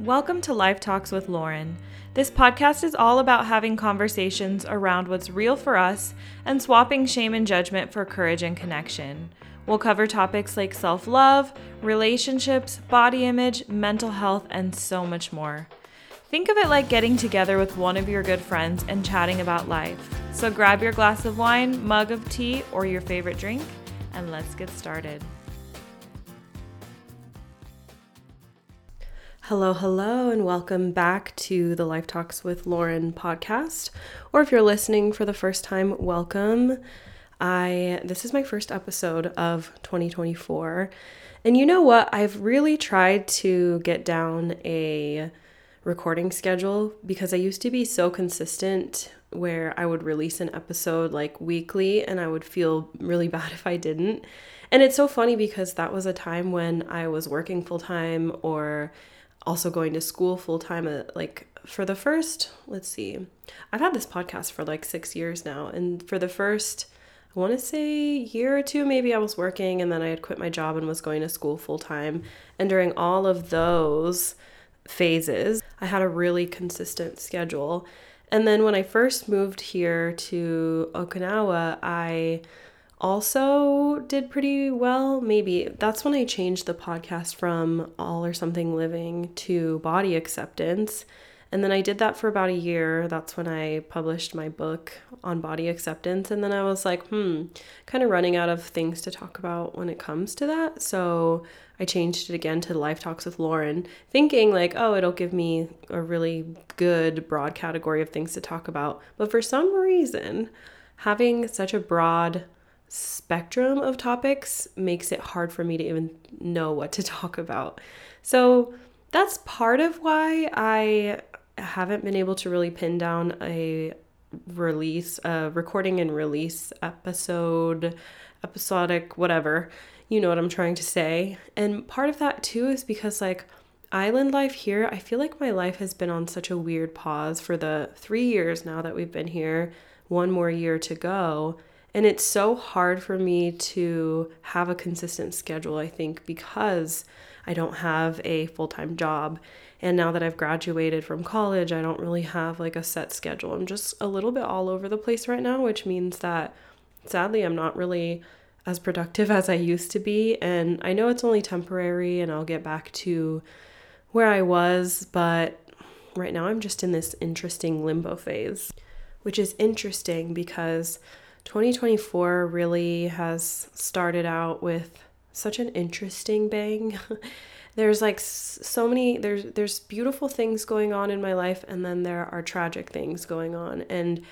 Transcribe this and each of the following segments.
Welcome to Life Talks with Lauren. This podcast is all about having conversations around what's real for us and swapping shame and judgment for courage and connection. We'll cover topics like self love, relationships, body image, mental health, and so much more. Think of it like getting together with one of your good friends and chatting about life. So grab your glass of wine, mug of tea, or your favorite drink, and let's get started. Hello, hello, and welcome back to the Life Talks with Lauren podcast. Or if you're listening for the first time, welcome. I this is my first episode of 2024. And you know what? I've really tried to get down a recording schedule because I used to be so consistent where I would release an episode like weekly and I would feel really bad if I didn't. And it's so funny because that was a time when I was working full time or also going to school full time uh, like for the first let's see i've had this podcast for like six years now and for the first i want to say year or two maybe i was working and then i had quit my job and was going to school full time and during all of those phases i had a really consistent schedule. And then when i first moved here to okinawa i also did pretty well. Maybe that's when I changed the podcast from All or Something Living to Body Acceptance. And then I did that for about a year. That's when I published my book on body acceptance. And then I was like, hmm, kind of running out of things to talk about when it comes to that. So I changed it again to Life Talks with Lauren, thinking like, oh, it'll give me a really good broad category of things to talk about. But for some reason, having such a broad spectrum of topics makes it hard for me to even know what to talk about. So that's part of why I haven't been able to really pin down a release, a recording and release episode, episodic, whatever. You know what I'm trying to say. And part of that too is because, like, island life here, I feel like my life has been on such a weird pause for the three years now that we've been here, one more year to go. And it's so hard for me to have a consistent schedule, I think, because I don't have a full time job. And now that I've graduated from college, I don't really have like a set schedule. I'm just a little bit all over the place right now, which means that sadly, I'm not really as productive as I used to be. And I know it's only temporary and I'll get back to where I was, but right now I'm just in this interesting limbo phase, which is interesting because 2024 really has started out with such an interesting bang. there's like so many there's there's beautiful things going on in my life and then there are tragic things going on and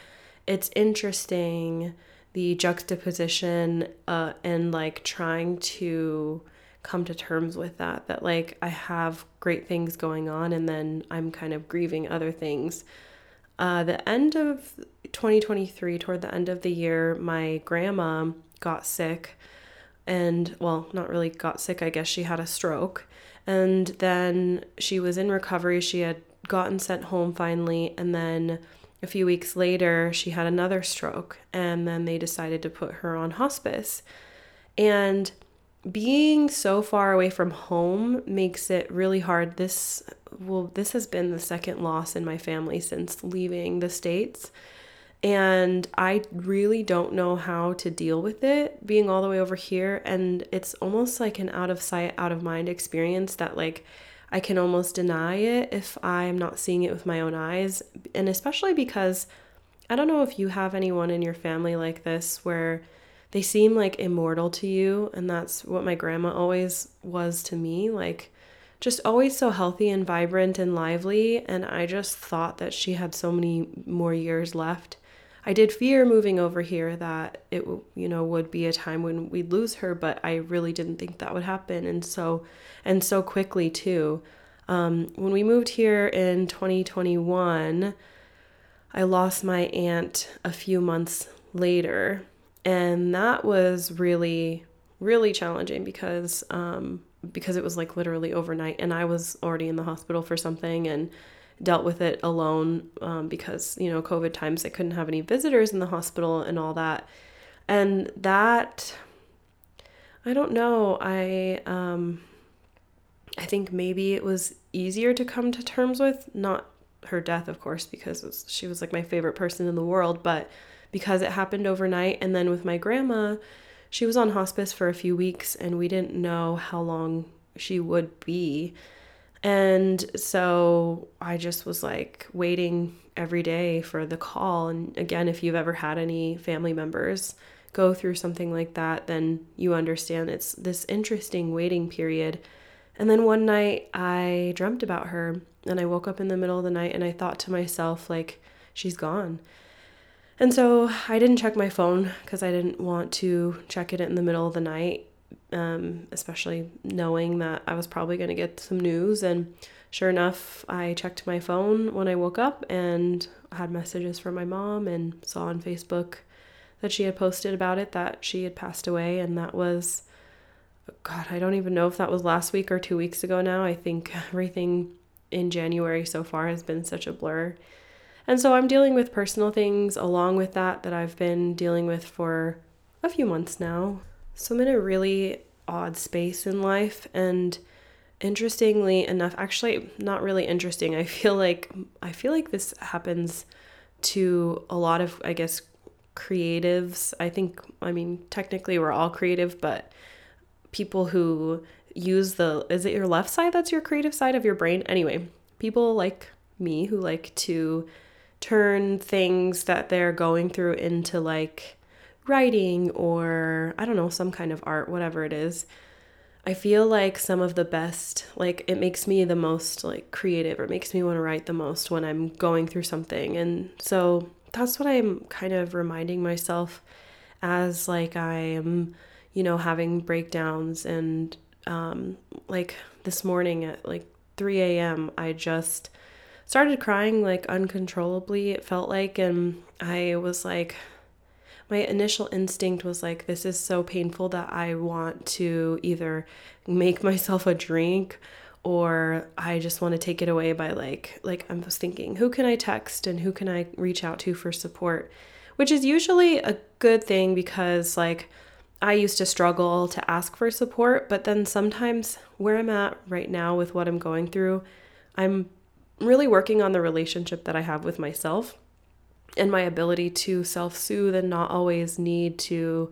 it's interesting the juxtaposition uh, and like trying to come to terms with that that like I have great things going on and then I'm kind of grieving other things uh, the end of 2023, toward the end of the year, my grandma got sick and, well, not really got sick, I guess she had a stroke. And then she was in recovery. She had gotten sent home finally. And then a few weeks later, she had another stroke. And then they decided to put her on hospice. And being so far away from home makes it really hard. This well, this has been the second loss in my family since leaving the States. And I really don't know how to deal with it being all the way over here. And it's almost like an out of sight, out of mind experience that, like, I can almost deny it if I'm not seeing it with my own eyes. And especially because I don't know if you have anyone in your family like this where they seem like immortal to you. And that's what my grandma always was to me. Like, just always so healthy and vibrant and lively. And I just thought that she had so many more years left. I did fear moving over here that it you know would be a time when we'd lose her, but I really didn't think that would happen, and so and so quickly too. Um, when we moved here in 2021, I lost my aunt a few months later, and that was really really challenging because um, because it was like literally overnight and I was already in the hospital for something and dealt with it alone um, because you know COVID times they couldn't have any visitors in the hospital and all that and that I don't know I um I think maybe it was easier to come to terms with. Not her death, of course, because was, she was like my favorite person in the world, but because it happened overnight. And then with my grandma, she was on hospice for a few weeks and we didn't know how long she would be. And so I just was like waiting every day for the call. And again, if you've ever had any family members go through something like that, then you understand it's this interesting waiting period. And then one night I dreamt about her and I woke up in the middle of the night and I thought to myself, like, she's gone. And so I didn't check my phone because I didn't want to check it in the middle of the night, um, especially knowing that I was probably going to get some news. And sure enough, I checked my phone when I woke up and had messages from my mom and saw on Facebook that she had posted about it that she had passed away. And that was, God, I don't even know if that was last week or two weeks ago now. I think everything in January so far has been such a blur. And so I'm dealing with personal things along with that that I've been dealing with for a few months now. So I'm in a really odd space in life and interestingly enough actually not really interesting i feel like i feel like this happens to a lot of i guess creatives. I think i mean technically we're all creative but people who use the is it your left side that's your creative side of your brain? Anyway people like me who like to turn things that they're going through into like writing or I don't know, some kind of art, whatever it is. I feel like some of the best, like it makes me the most like creative or makes me want to write the most when I'm going through something. And so that's what I'm kind of reminding myself as like I am, you know, having breakdowns and um like this morning at like 3 a.m. I just started crying like uncontrollably, it felt like. And I was like, my initial instinct was like, this is so painful that I want to either make myself a drink or I just want to take it away by like like I was thinking, who can I text and who can I reach out to for support? Which is usually a good thing because like I used to struggle to ask for support, but then sometimes where I'm at right now with what I'm going through, I'm really working on the relationship that I have with myself and my ability to self soothe and not always need to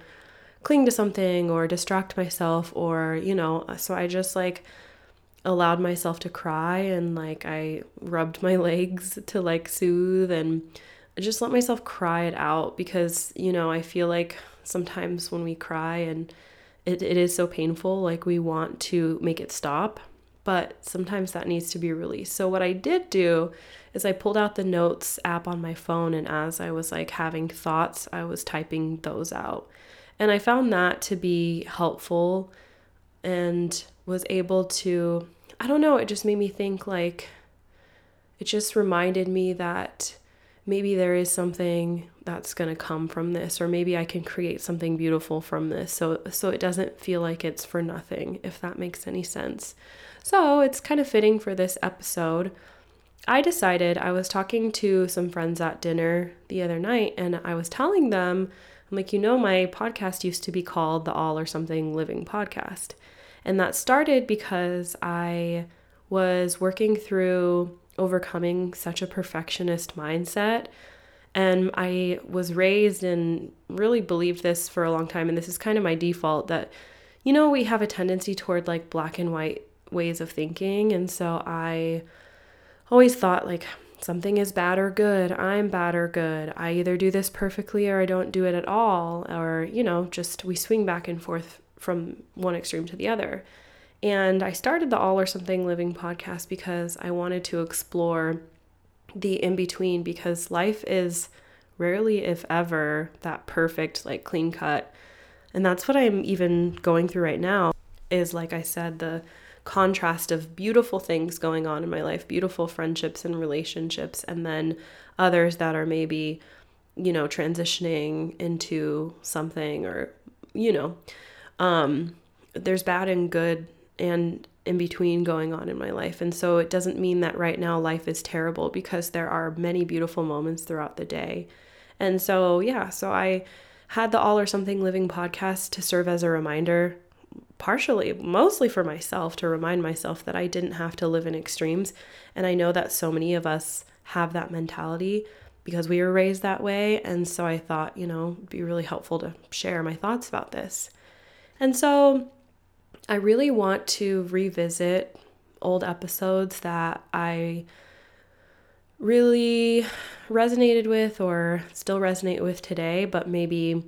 cling to something or distract myself or, you know, so I just like allowed myself to cry and like I rubbed my legs to like soothe and just let myself cry it out because, you know, I feel like sometimes when we cry and it, it is so painful, like we want to make it stop but sometimes that needs to be released. So what I did do is I pulled out the notes app on my phone and as I was like having thoughts, I was typing those out. And I found that to be helpful and was able to I don't know, it just made me think like it just reminded me that maybe there is something that's going to come from this or maybe I can create something beautiful from this. So so it doesn't feel like it's for nothing if that makes any sense. So it's kind of fitting for this episode. I decided I was talking to some friends at dinner the other night and I was telling them, I'm like, you know, my podcast used to be called the All or Something Living Podcast. And that started because I was working through overcoming such a perfectionist mindset. And I was raised and really believed this for a long time. And this is kind of my default that, you know, we have a tendency toward like black and white ways of thinking. And so I always thought like something is bad or good. I'm bad or good. I either do this perfectly or I don't do it at all. Or, you know, just we swing back and forth from one extreme to the other. And I started the All or Something Living podcast because I wanted to explore the in between because life is rarely, if ever, that perfect, like clean cut. And that's what I'm even going through right now is like I said, the contrast of beautiful things going on in my life, beautiful friendships and relationships, and then others that are maybe, you know, transitioning into something or, you know, um, there's bad and good and in between going on in my life. And so it doesn't mean that right now life is terrible because there are many beautiful moments throughout the day. And so, yeah, so I had the All or Something Living podcast to serve as a reminder partially, mostly for myself, to remind myself that I didn't have to live in extremes. And I know that so many of us have that mentality because we were raised that way. And so I thought, you know, it'd be really helpful to share my thoughts about this. And so I really want to revisit old episodes that I really resonated with or still resonate with today, but maybe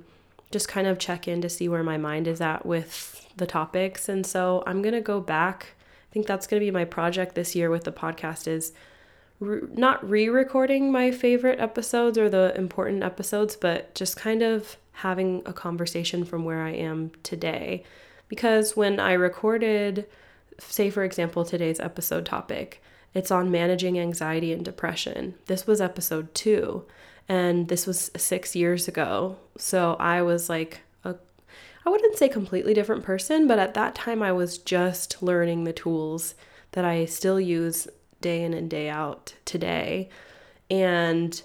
just kind of check in to see where my mind is at with the topics. And so I'm going to go back. I think that's going to be my project this year with the podcast is re- not re-recording my favorite episodes or the important episodes, but just kind of having a conversation from where I am today. Because when I recorded say for example today's episode topic, it's on managing anxiety and depression. This was episode 2 and this was 6 years ago. So I was like I wouldn't say completely different person, but at that time I was just learning the tools that I still use day in and day out today. And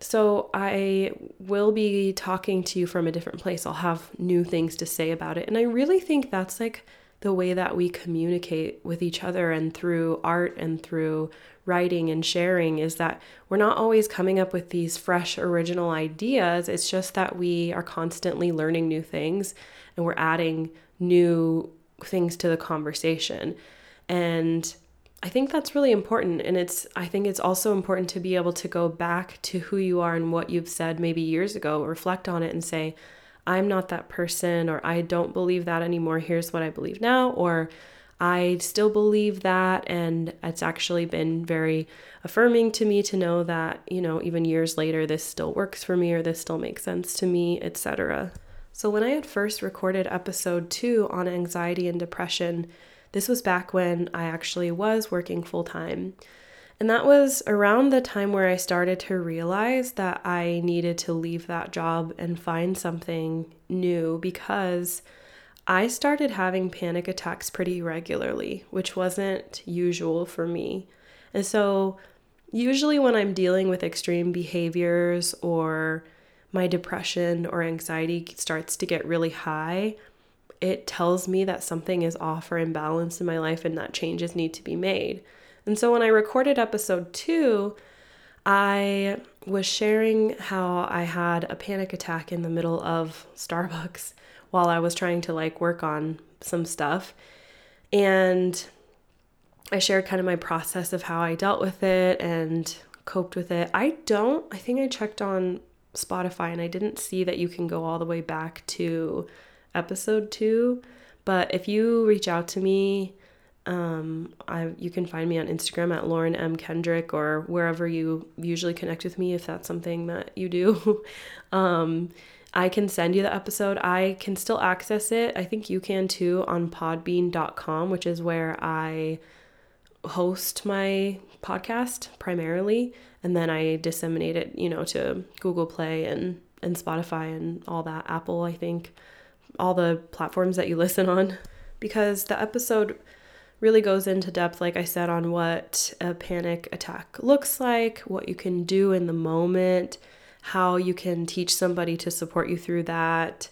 so I will be talking to you from a different place. I'll have new things to say about it. And I really think that's like the way that we communicate with each other and through art and through writing and sharing is that we're not always coming up with these fresh original ideas. It's just that we are constantly learning new things and we're adding new things to the conversation. And I think that's really important and it's I think it's also important to be able to go back to who you are and what you've said maybe years ago, reflect on it and say I'm not that person or I don't believe that anymore. Here's what I believe now or I still believe that and it's actually been very affirming to me to know that, you know, even years later this still works for me or this still makes sense to me, etc. So when I had first recorded episode 2 on anxiety and depression, this was back when I actually was working full time. And that was around the time where I started to realize that I needed to leave that job and find something new because I started having panic attacks pretty regularly, which wasn't usual for me. And so, usually, when I'm dealing with extreme behaviors or my depression or anxiety starts to get really high, it tells me that something is off or imbalanced in my life and that changes need to be made. And so when I recorded episode two, I was sharing how I had a panic attack in the middle of Starbucks while I was trying to like work on some stuff. And I shared kind of my process of how I dealt with it and coped with it. I don't, I think I checked on Spotify and I didn't see that you can go all the way back to episode two. But if you reach out to me, um, I you can find me on Instagram at Lauren M Kendrick or wherever you usually connect with me if that's something that you do. um, I can send you the episode. I can still access it. I think you can too on podbean.com, which is where I host my podcast primarily and then I disseminate it, you know, to Google Play and and Spotify and all that, Apple, I think all the platforms that you listen on because the episode really goes into depth, like I said, on what a panic attack looks like, what you can do in the moment, how you can teach somebody to support you through that.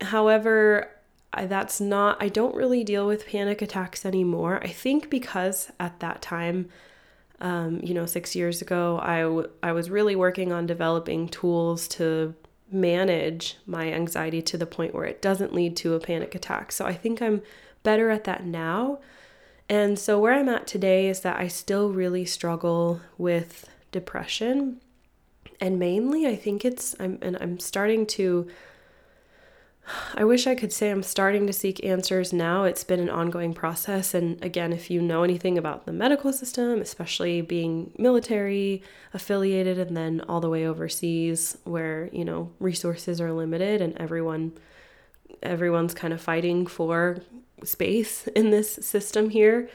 However, I, that's not, I don't really deal with panic attacks anymore. I think because at that time, um, you know, six years ago, I, w- I was really working on developing tools to manage my anxiety to the point where it doesn't lead to a panic attack. So I think I'm better at that now. And so where I'm at today is that I still really struggle with depression. And mainly I think it's I'm and I'm starting to I wish I could say I'm starting to seek answers now. It's been an ongoing process. And again, if you know anything about the medical system, especially being military affiliated and then all the way overseas where, you know, resources are limited and everyone everyone's kind of fighting for space in this system here,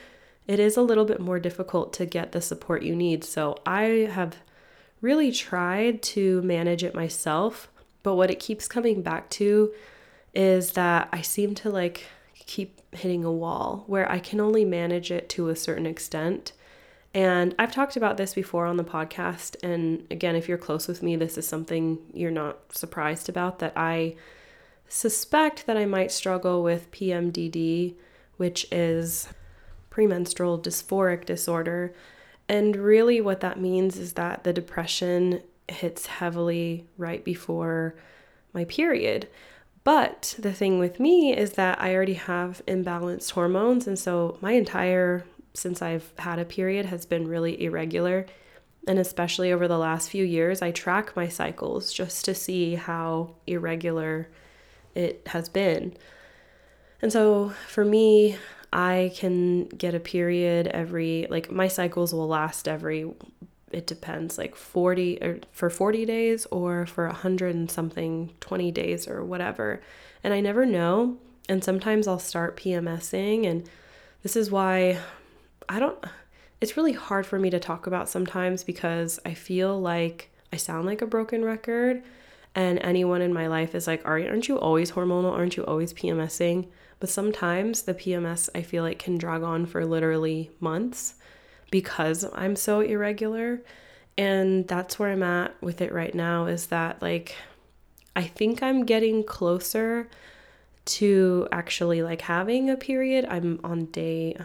it is a little bit more difficult to get the support you need. So I have really tried to manage it myself, but what it keeps coming back to is that I seem to like keep hitting a wall where I can only manage it to a certain extent. And I've talked about this before on the podcast. And again, if you're close with me, this is something you're not surprised about that I suspect that I might struggle with PMDD, which is premenstrual dysphoric disorder. And really, what that means is that the depression hits heavily right before my period. But the thing with me is that I already have imbalanced hormones. And so my entire, since I've had a period, has been really irregular. And especially over the last few years, I track my cycles just to see how irregular it has been. And so for me, I can get a period every, like, my cycles will last every, it depends, like 40 or for 40 days or for 100 and something, 20 days or whatever. And I never know. And sometimes I'll start PMSing. And this is why I don't, it's really hard for me to talk about sometimes because I feel like I sound like a broken record and anyone in my life is like, aren't you always hormonal? Aren't you always PMSing? But sometimes the PMS I feel like can drag on for literally months because I'm so irregular. And that's where I'm at with it right now is that like I think I'm getting closer to actually like having a period. I'm on day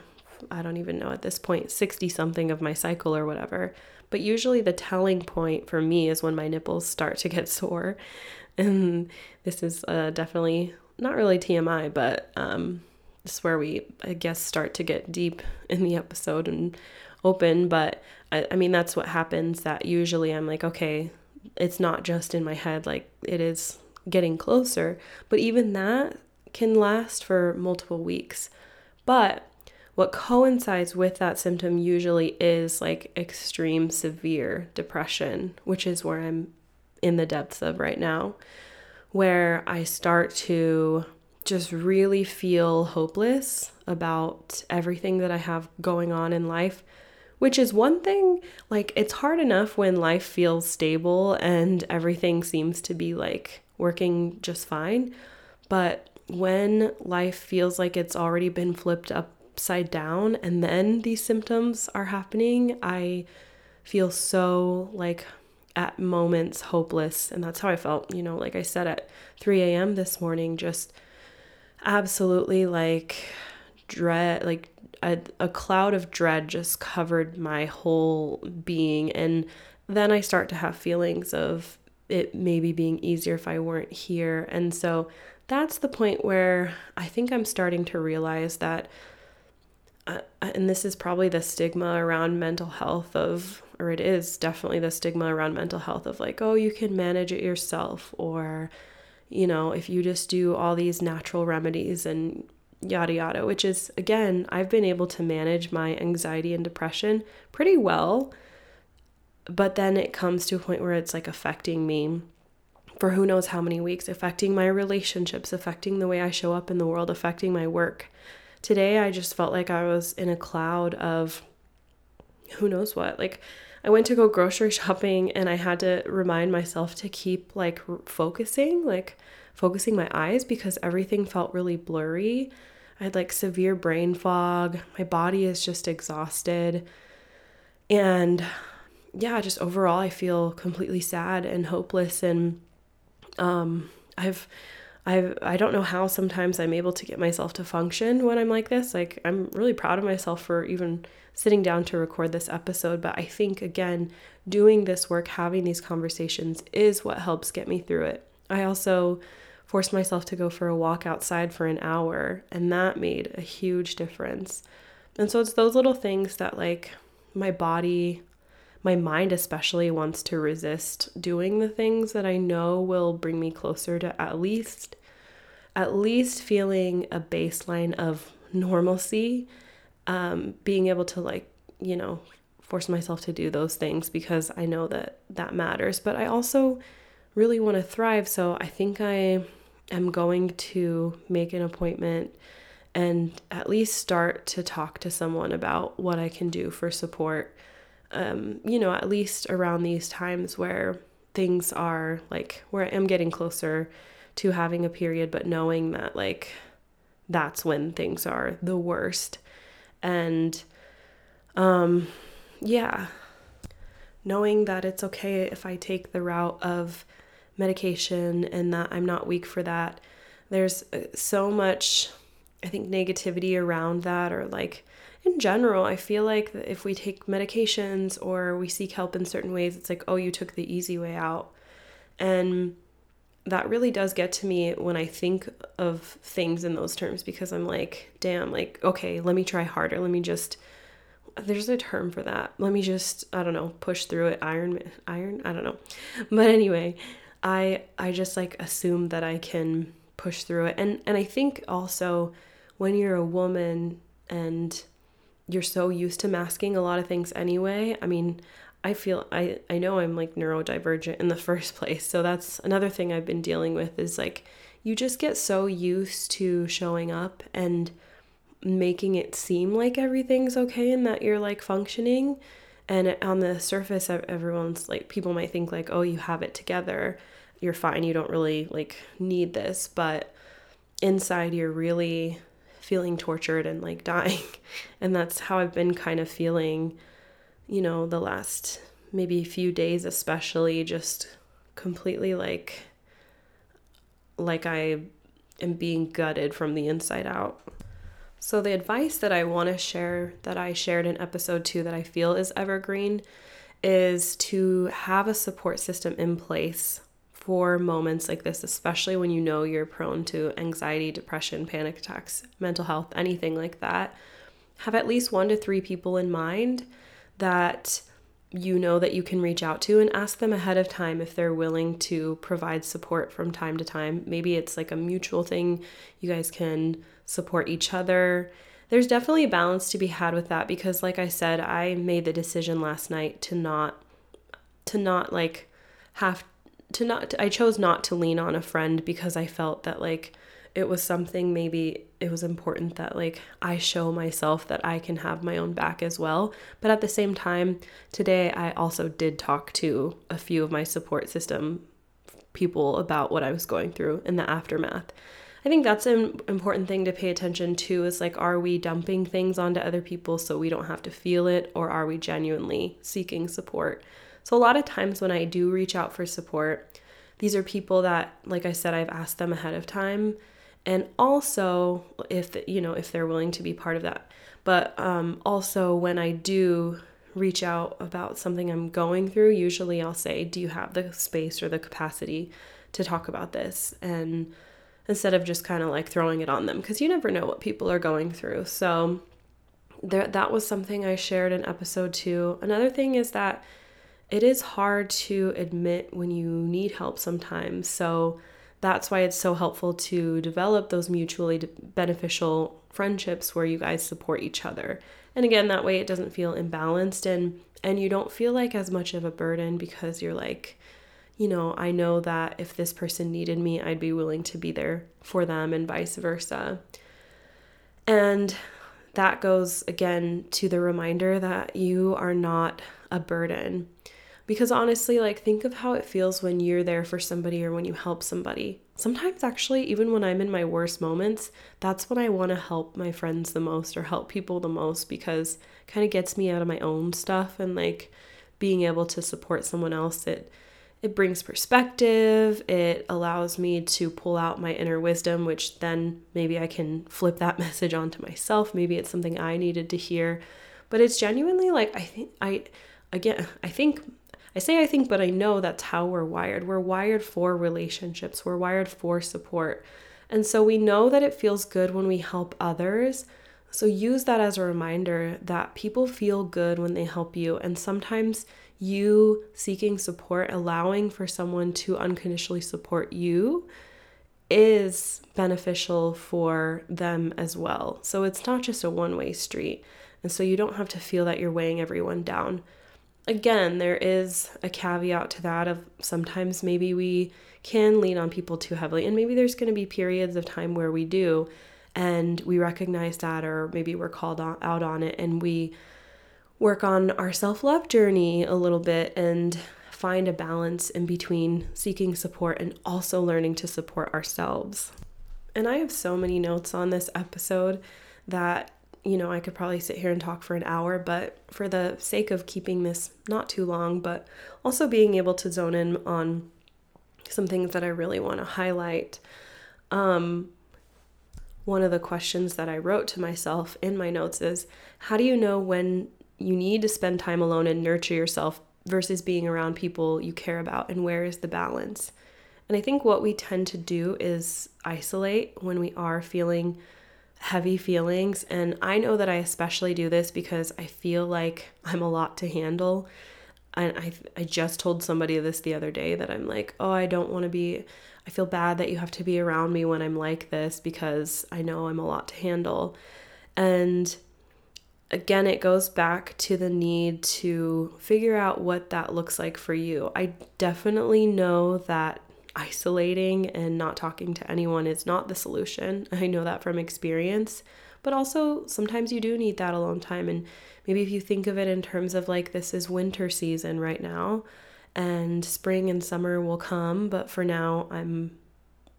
I don't even know at this point 60 something of my cycle or whatever. But usually the telling point for me is when my nipples start to get sore. And this is uh, definitely not really TMI, but um, this is where we, I guess, start to get deep in the episode and open. But I, I mean, that's what happens that usually I'm like, okay, it's not just in my head, like it is getting closer. But even that can last for multiple weeks. But what coincides with that symptom usually is like extreme severe depression, which is where I'm in the depths of right now, where I start to just really feel hopeless about everything that I have going on in life. Which is one thing, like, it's hard enough when life feels stable and everything seems to be like working just fine. But when life feels like it's already been flipped upside down and then these symptoms are happening, I feel so like at moments hopeless. And that's how I felt, you know, like I said at 3 a.m. this morning, just absolutely like dread, like a, a cloud of dread just covered my whole being. And then I start to have feelings of it maybe being easier if I weren't here. And so that's the point where I think I'm starting to realize that uh, and this is probably the stigma around mental health of or it is definitely the stigma around mental health of like oh you can manage it yourself or you know if you just do all these natural remedies and yada yada which is again I've been able to manage my anxiety and depression pretty well but then it comes to a point where it's like affecting me for who knows how many weeks affecting my relationships affecting the way I show up in the world affecting my work today I just felt like I was in a cloud of who knows what. Like I went to go grocery shopping and I had to remind myself to keep like focusing, like focusing my eyes because everything felt really blurry. I had like severe brain fog. My body is just exhausted. And yeah, just overall I feel completely sad and hopeless and um I've I've I don't know how sometimes I'm able to get myself to function when I'm like this. Like I'm really proud of myself for even sitting down to record this episode, but I think again, doing this work, having these conversations is what helps get me through it. I also forced myself to go for a walk outside for an hour, and that made a huge difference. And so it's those little things that like my body my mind especially wants to resist doing the things that I know will bring me closer to at least at least feeling a baseline of normalcy um, being able to like you know force myself to do those things because I know that that matters but I also really want to thrive so I think I am going to make an appointment and at least start to talk to someone about what I can do for support um, you know, at least around these times where things are like where I am getting closer to having a period, but knowing that like that's when things are the worst. And um, yeah, knowing that it's okay if I take the route of medication and that I'm not weak for that. there's uh, so much, I think, negativity around that, or like in general, I feel like if we take medications or we seek help in certain ways, it's like, oh, you took the easy way out. And that really does get to me when I think of things in those terms because I'm like, damn, like, okay, let me try harder. Let me just, there's a term for that. Let me just, I don't know, push through it. Iron, iron, I don't know. But anyway, I, I just like assume that I can push through it. And, and I think also when you're a woman and you're so used to masking a lot of things anyway, I mean, I feel I I know I'm like neurodivergent in the first place. So that's another thing I've been dealing with is like you just get so used to showing up and making it seem like everything's okay and that you're like functioning. And on the surface everyone's like people might think like oh you have it together. You're fine. You don't really like need this. But inside you're really feeling tortured and like dying. And that's how I've been kind of feeling you know, the last maybe few days, especially, just completely like, like I am being gutted from the inside out. So, the advice that I want to share that I shared in episode two that I feel is evergreen is to have a support system in place for moments like this, especially when you know you're prone to anxiety, depression, panic attacks, mental health, anything like that. Have at least one to three people in mind that you know that you can reach out to and ask them ahead of time if they're willing to provide support from time to time. Maybe it's like a mutual thing. You guys can support each other. There's definitely a balance to be had with that because like I said, I made the decision last night to not to not like have to not I chose not to lean on a friend because I felt that like it was something maybe it was important that like I show myself that I can have my own back as well. But at the same time, today I also did talk to a few of my support system people about what I was going through in the aftermath. I think that's an important thing to pay attention to is like, are we dumping things onto other people so we don't have to feel it, or are we genuinely seeking support? So, a lot of times when I do reach out for support, these are people that, like I said, I've asked them ahead of time and also if you know if they're willing to be part of that. But um, also when i do reach out about something i'm going through usually i'll say do you have the space or the capacity to talk about this? And instead of just kind of like throwing it on them because you never know what people are going through. So there that was something i shared in episode 2 another thing is that it is hard to admit when you need help sometimes. So that's why it's so helpful to develop those mutually beneficial friendships where you guys support each other. And again, that way it doesn't feel imbalanced and and you don't feel like as much of a burden because you're like, you know, I know that if this person needed me, I'd be willing to be there for them and vice versa. And that goes again to the reminder that you are not a burden. Because honestly, like, think of how it feels when you're there for somebody or when you help somebody. Sometimes, actually, even when I'm in my worst moments, that's when I want to help my friends the most or help people the most because kind of gets me out of my own stuff and like being able to support someone else. It it brings perspective. It allows me to pull out my inner wisdom, which then maybe I can flip that message onto myself. Maybe it's something I needed to hear. But it's genuinely like I think I again, I think I say I think, but I know that's how we're wired. We're wired for relationships, we're wired for support. And so we know that it feels good when we help others. So use that as a reminder that people feel good when they help you. And sometimes you seeking support, allowing for someone to unconditionally support you, is beneficial for them as well. So it's not just a one way street. And so you don't have to feel that you're weighing everyone down again, there is a caveat to that of sometimes maybe we can lean on people too heavily, and maybe there's going to be periods of time where we do, and we recognize that, or maybe we're called out on it, and we work on our self love journey a little bit and find a balance in between seeking support and also learning to support ourselves. And I have so many notes on this episode that you know, I could probably sit here and talk for an hour, but for the sake of keeping this not too long, but also being able to zone in on some things that I really want to highlight. Um, one of the questions that I wrote to myself in my notes is how do you know when you need to spend time alone and nurture yourself versus being around people you care about and where is the balance? And I think what we tend to do is isolate when we are feeling heavy feelings. And I know that I especially do this because I feel like I'm a lot to handle. And I, I just told somebody this the other day that I'm like, oh, I don't want to be I feel bad that you have to be around me when I'm like this because I know I'm a lot to handle. And again, it goes back to the need to figure out what that looks like for you. I definitely know that isolating and not talking to anyone is not the solution. I know that from experience. But also, sometimes you do need that alone time. And maybe if you think of it in terms of like this is winter season right now, and spring and summer will come. But for now, I'm,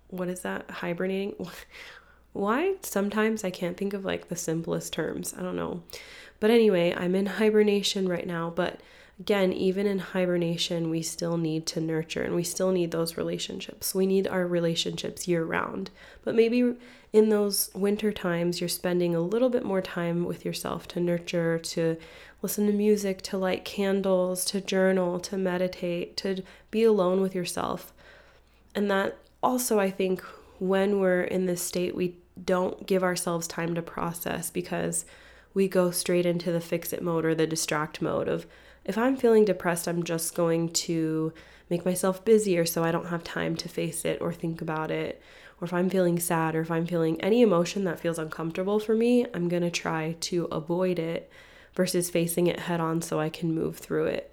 what is that? Hibernating? Why? Sometimes I can't think of like the simplest terms. I don't know. But anyway, I'm in hibernation right now. But again, even in hibernation, we still need to nurture and we still need those relationships. We need our relationships year round. But maybe in those winter times, you're spending a little bit more time with yourself to nurture, to listen to music, to light candles, to journal, to meditate, to be alone with yourself. And that also, I think, when we're in this state, we don't give ourselves time to process because we go straight into the fix it mode or the distract mode of if I'm feeling depressed, I'm just going to make myself busier so I don't have time to face it or think about it. Or if I'm feeling sad or if I'm feeling any emotion that feels uncomfortable for me, I'm going to try to avoid it versus facing it head on so I can move through it.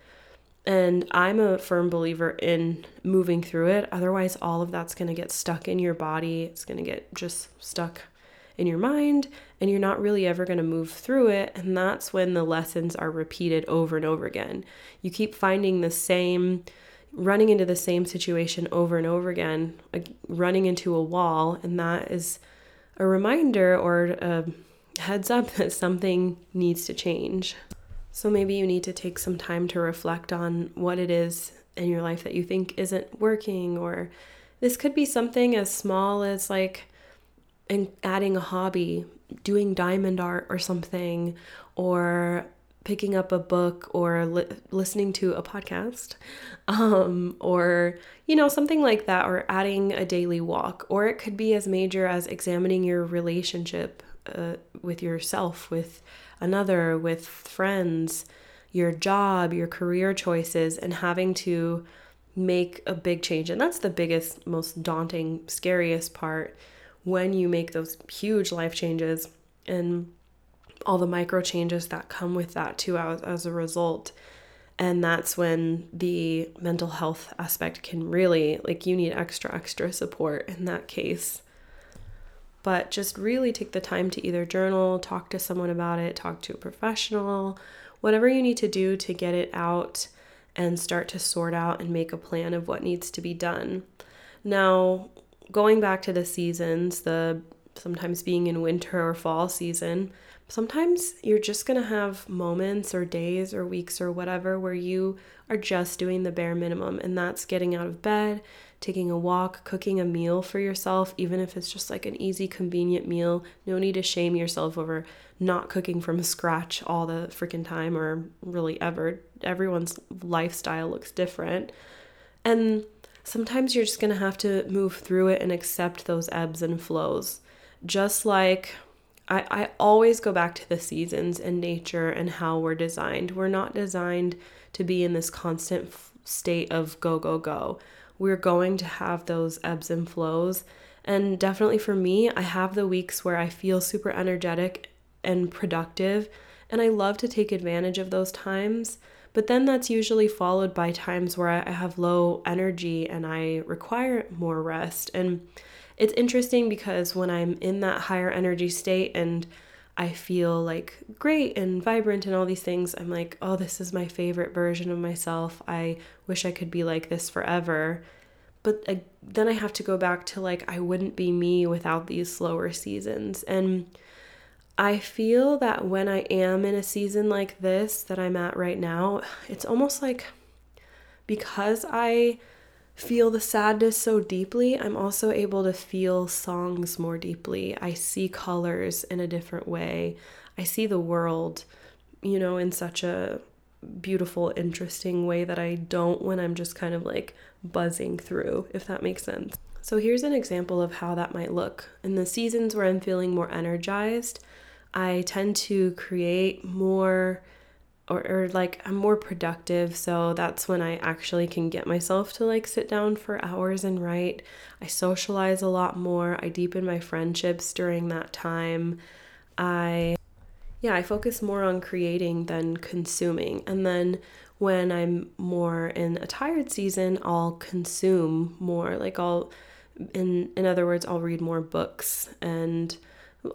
And I'm a firm believer in moving through it. Otherwise, all of that's going to get stuck in your body. It's going to get just stuck in your mind, and you're not really ever going to move through it. And that's when the lessons are repeated over and over again. You keep finding the same, running into the same situation over and over again, like running into a wall. And that is a reminder or a heads up that something needs to change. So maybe you need to take some time to reflect on what it is in your life that you think isn't working, or this could be something as small as like adding a hobby, doing diamond art or something, or picking up a book or li- listening to a podcast um, or you know something like that or adding a daily walk or it could be as major as examining your relationship uh, with yourself, with another, with friends, your job, your career choices, and having to make a big change. And that's the biggest, most daunting, scariest part when you make those huge life changes and all the micro changes that come with that too as, as a result and that's when the mental health aspect can really like you need extra extra support in that case but just really take the time to either journal, talk to someone about it, talk to a professional, whatever you need to do to get it out and start to sort out and make a plan of what needs to be done. Now, going back to the seasons, the sometimes being in winter or fall season, sometimes you're just going to have moments or days or weeks or whatever where you are just doing the bare minimum and that's getting out of bed, taking a walk, cooking a meal for yourself, even if it's just like an easy, convenient meal. No need to shame yourself over not cooking from scratch all the freaking time or really ever. Everyone's lifestyle looks different. And sometimes you're just going to have to move through it and accept those ebbs and flows. Just like I, I always go back to the seasons and nature and how we're designed. We're not designed to be in this constant state of go, go, go we're going to have those ebbs and flows. And definitely for me, I have the weeks where I feel super energetic and productive, and I love to take advantage of those times. But then that's usually followed by times where I have low energy and I require more rest. And it's interesting because when I'm in that higher energy state and I feel like great and vibrant and all these things, I'm like, oh, this is my favorite version of myself. I wish I could be like this forever. But I, then I have to go back to like, I wouldn't be me without these slower seasons. And I feel that when I am in a season like this that I'm at right now, it's almost like because I feel the sadness so deeply, I'm also able to feel songs more deeply. I see colors in a different way. I see the world, you know, in such a beautiful, interesting way that I don't when I'm just kind of like buzzing through, if that makes sense. So here's an example of how that might look. In the seasons where I'm feeling more energized, I tend to create more or, or like I'm more productive. So that's when I actually can get myself to like sit down for hours and write. I socialize a lot more. I deepen my friendships during that time. I, yeah, I focus more on creating than consuming. And then when I'm more in a tired season, I'll consume more. Like I'll, in in other words, I'll read more books and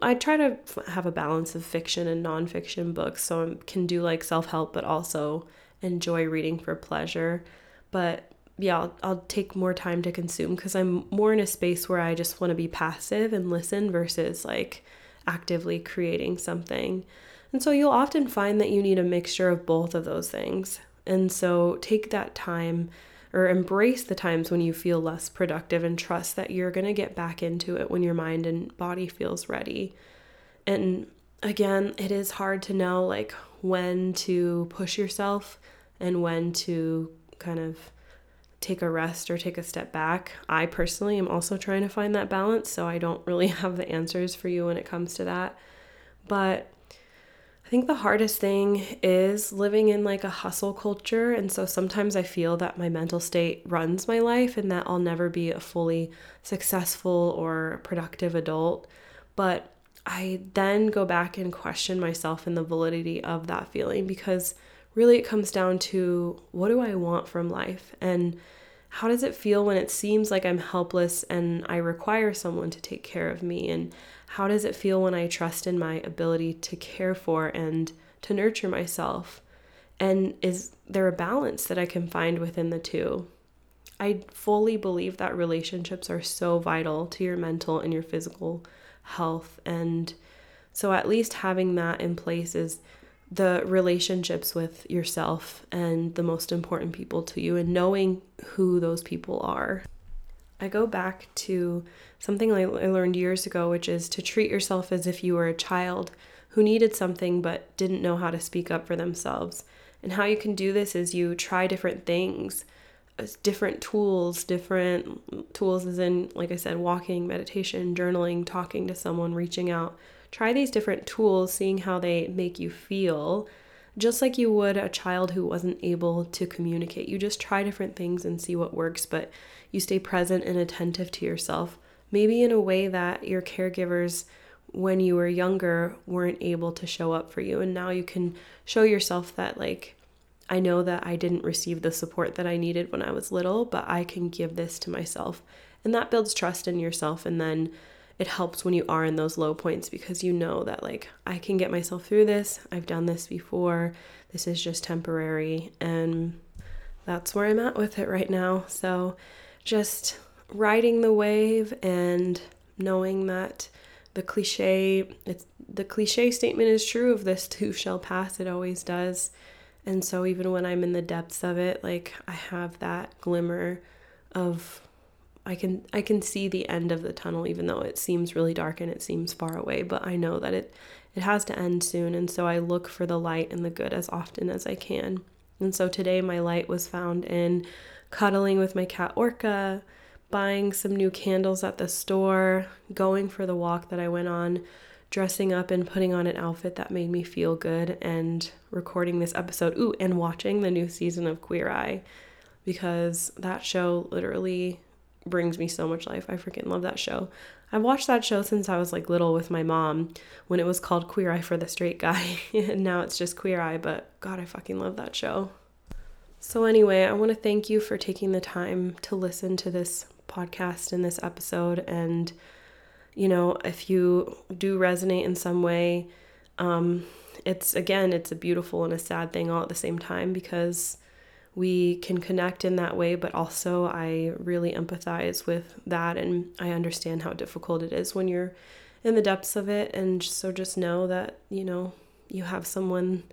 I try to have a balance of fiction and nonfiction books, so I can do like self help, but also enjoy reading for pleasure. But yeah, I'll, I'll take more time to consume because I'm more in a space where I just want to be passive and listen versus like actively creating something. And so you'll often find that you need a mixture of both of those things. And so take that time or embrace the times when you feel less productive and trust that you're going to get back into it when your mind and body feels ready. And again, it is hard to know like when to push yourself and when to kind of take a rest or take a step back. I personally am also trying to find that balance, so I don't really have the answers for you when it comes to that. But think the hardest thing is living in like a hustle culture. And so sometimes I feel that my mental state runs my life and that I'll never be a fully successful or productive adult. But I then go back and question myself and the validity of that feeling because really it comes down to what do I want from life? And how does it feel when it seems like I'm helpless and I require someone to take care of me? And how does it feel when I trust in my ability to care for and to nurture myself? And is there a balance that I can find within the two? I fully believe that relationships are so vital to your mental and your physical health. And so, at least having that in place is the relationships with yourself and the most important people to you, and knowing who those people are. I go back to something I learned years ago, which is to treat yourself as if you were a child who needed something but didn't know how to speak up for themselves. And how you can do this is you try different things, uh, different tools, different tools, as in, like I said, walking, meditation, journaling, talking to someone, reaching out. Try these different tools, seeing how they make you feel, just like you would a child who wasn't able to communicate. You just try different things and see what works, but you stay present and attentive to yourself, maybe in a way that your caregivers, when you were younger, weren't able to show up for you. And now you can show yourself that, like, I know that I didn't receive the support that I needed when I was little, but I can give this to myself. And that builds trust in yourself. And then it helps when you are in those low points because you know that, like, I can get myself through this. I've done this before. This is just temporary. And that's where I'm at with it right now. So, just riding the wave and knowing that the cliche it's the cliche statement is true of this too shall pass it always does and so even when i'm in the depths of it like i have that glimmer of i can i can see the end of the tunnel even though it seems really dark and it seems far away but i know that it it has to end soon and so i look for the light and the good as often as i can and so today my light was found in cuddling with my cat Orca, buying some new candles at the store, going for the walk that I went on, dressing up and putting on an outfit that made me feel good, and recording this episode. Ooh, and watching the new season of Queer Eye because that show literally brings me so much life. I freaking love that show. I've watched that show since I was like little with my mom when it was called Queer Eye for the Straight Guy. and now it's just Queer Eye, but God, I fucking love that show. So, anyway, I want to thank you for taking the time to listen to this podcast and this episode. And, you know, if you do resonate in some way, um, it's again, it's a beautiful and a sad thing all at the same time because we can connect in that way, but also I really empathize with that and I understand how difficult it is when you're in the depths of it. And so just know that, you know, you have someone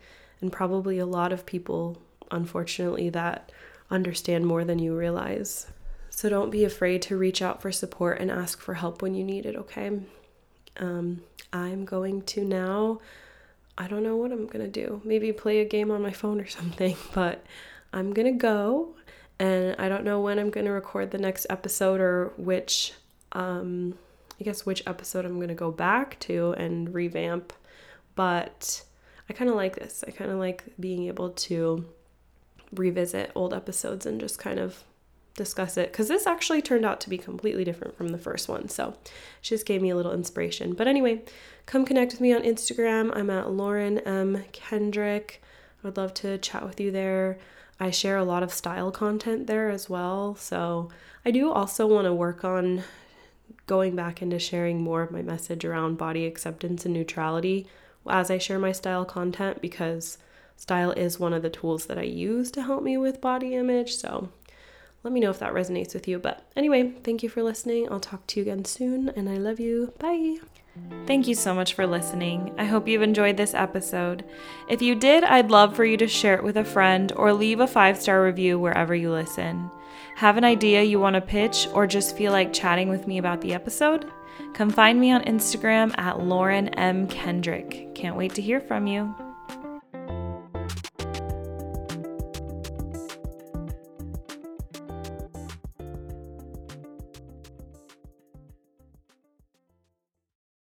and probably a lot of people unfortunately, that understand more than you realize. So don't be afraid to reach out for support and ask for help when you need it, okay? Um, I'm going to now, I don't know what I'm to do. Maybe play a game on my phone or something, but I'm going to go and I don't know when I'm going to record the next episode or which um I guess which episode I'm going to go back to and revamp, but I kind of like this. I kind of like being able to revisit old episodes and just kind of discuss it because this actually turned out to be completely different from the first one. So she just gave me a little inspiration. But anyway, come connect with me on Instagram. I'm at Lauren M. Kendrick. I would love to chat with you there. I share a lot of style content there as well. So I do also want to work on going back into sharing more of my message around body acceptance and neutrality as I share my style content because style is one of the tools that I use to help me with body image. So let me know if that resonates with you. But anyway, thank you for listening. I'll talk to you again soon, and I love you. Bye. Thank you so much for listening. I hope you've enjoyed this episode. If you did, I'd love for you to share it with a friend or leave a five star review wherever you listen. Have an idea you want to pitch or just feel like chatting with me about the episode? Come find me on Instagram at Lauren M. Kendrick. Can't wait to hear from you.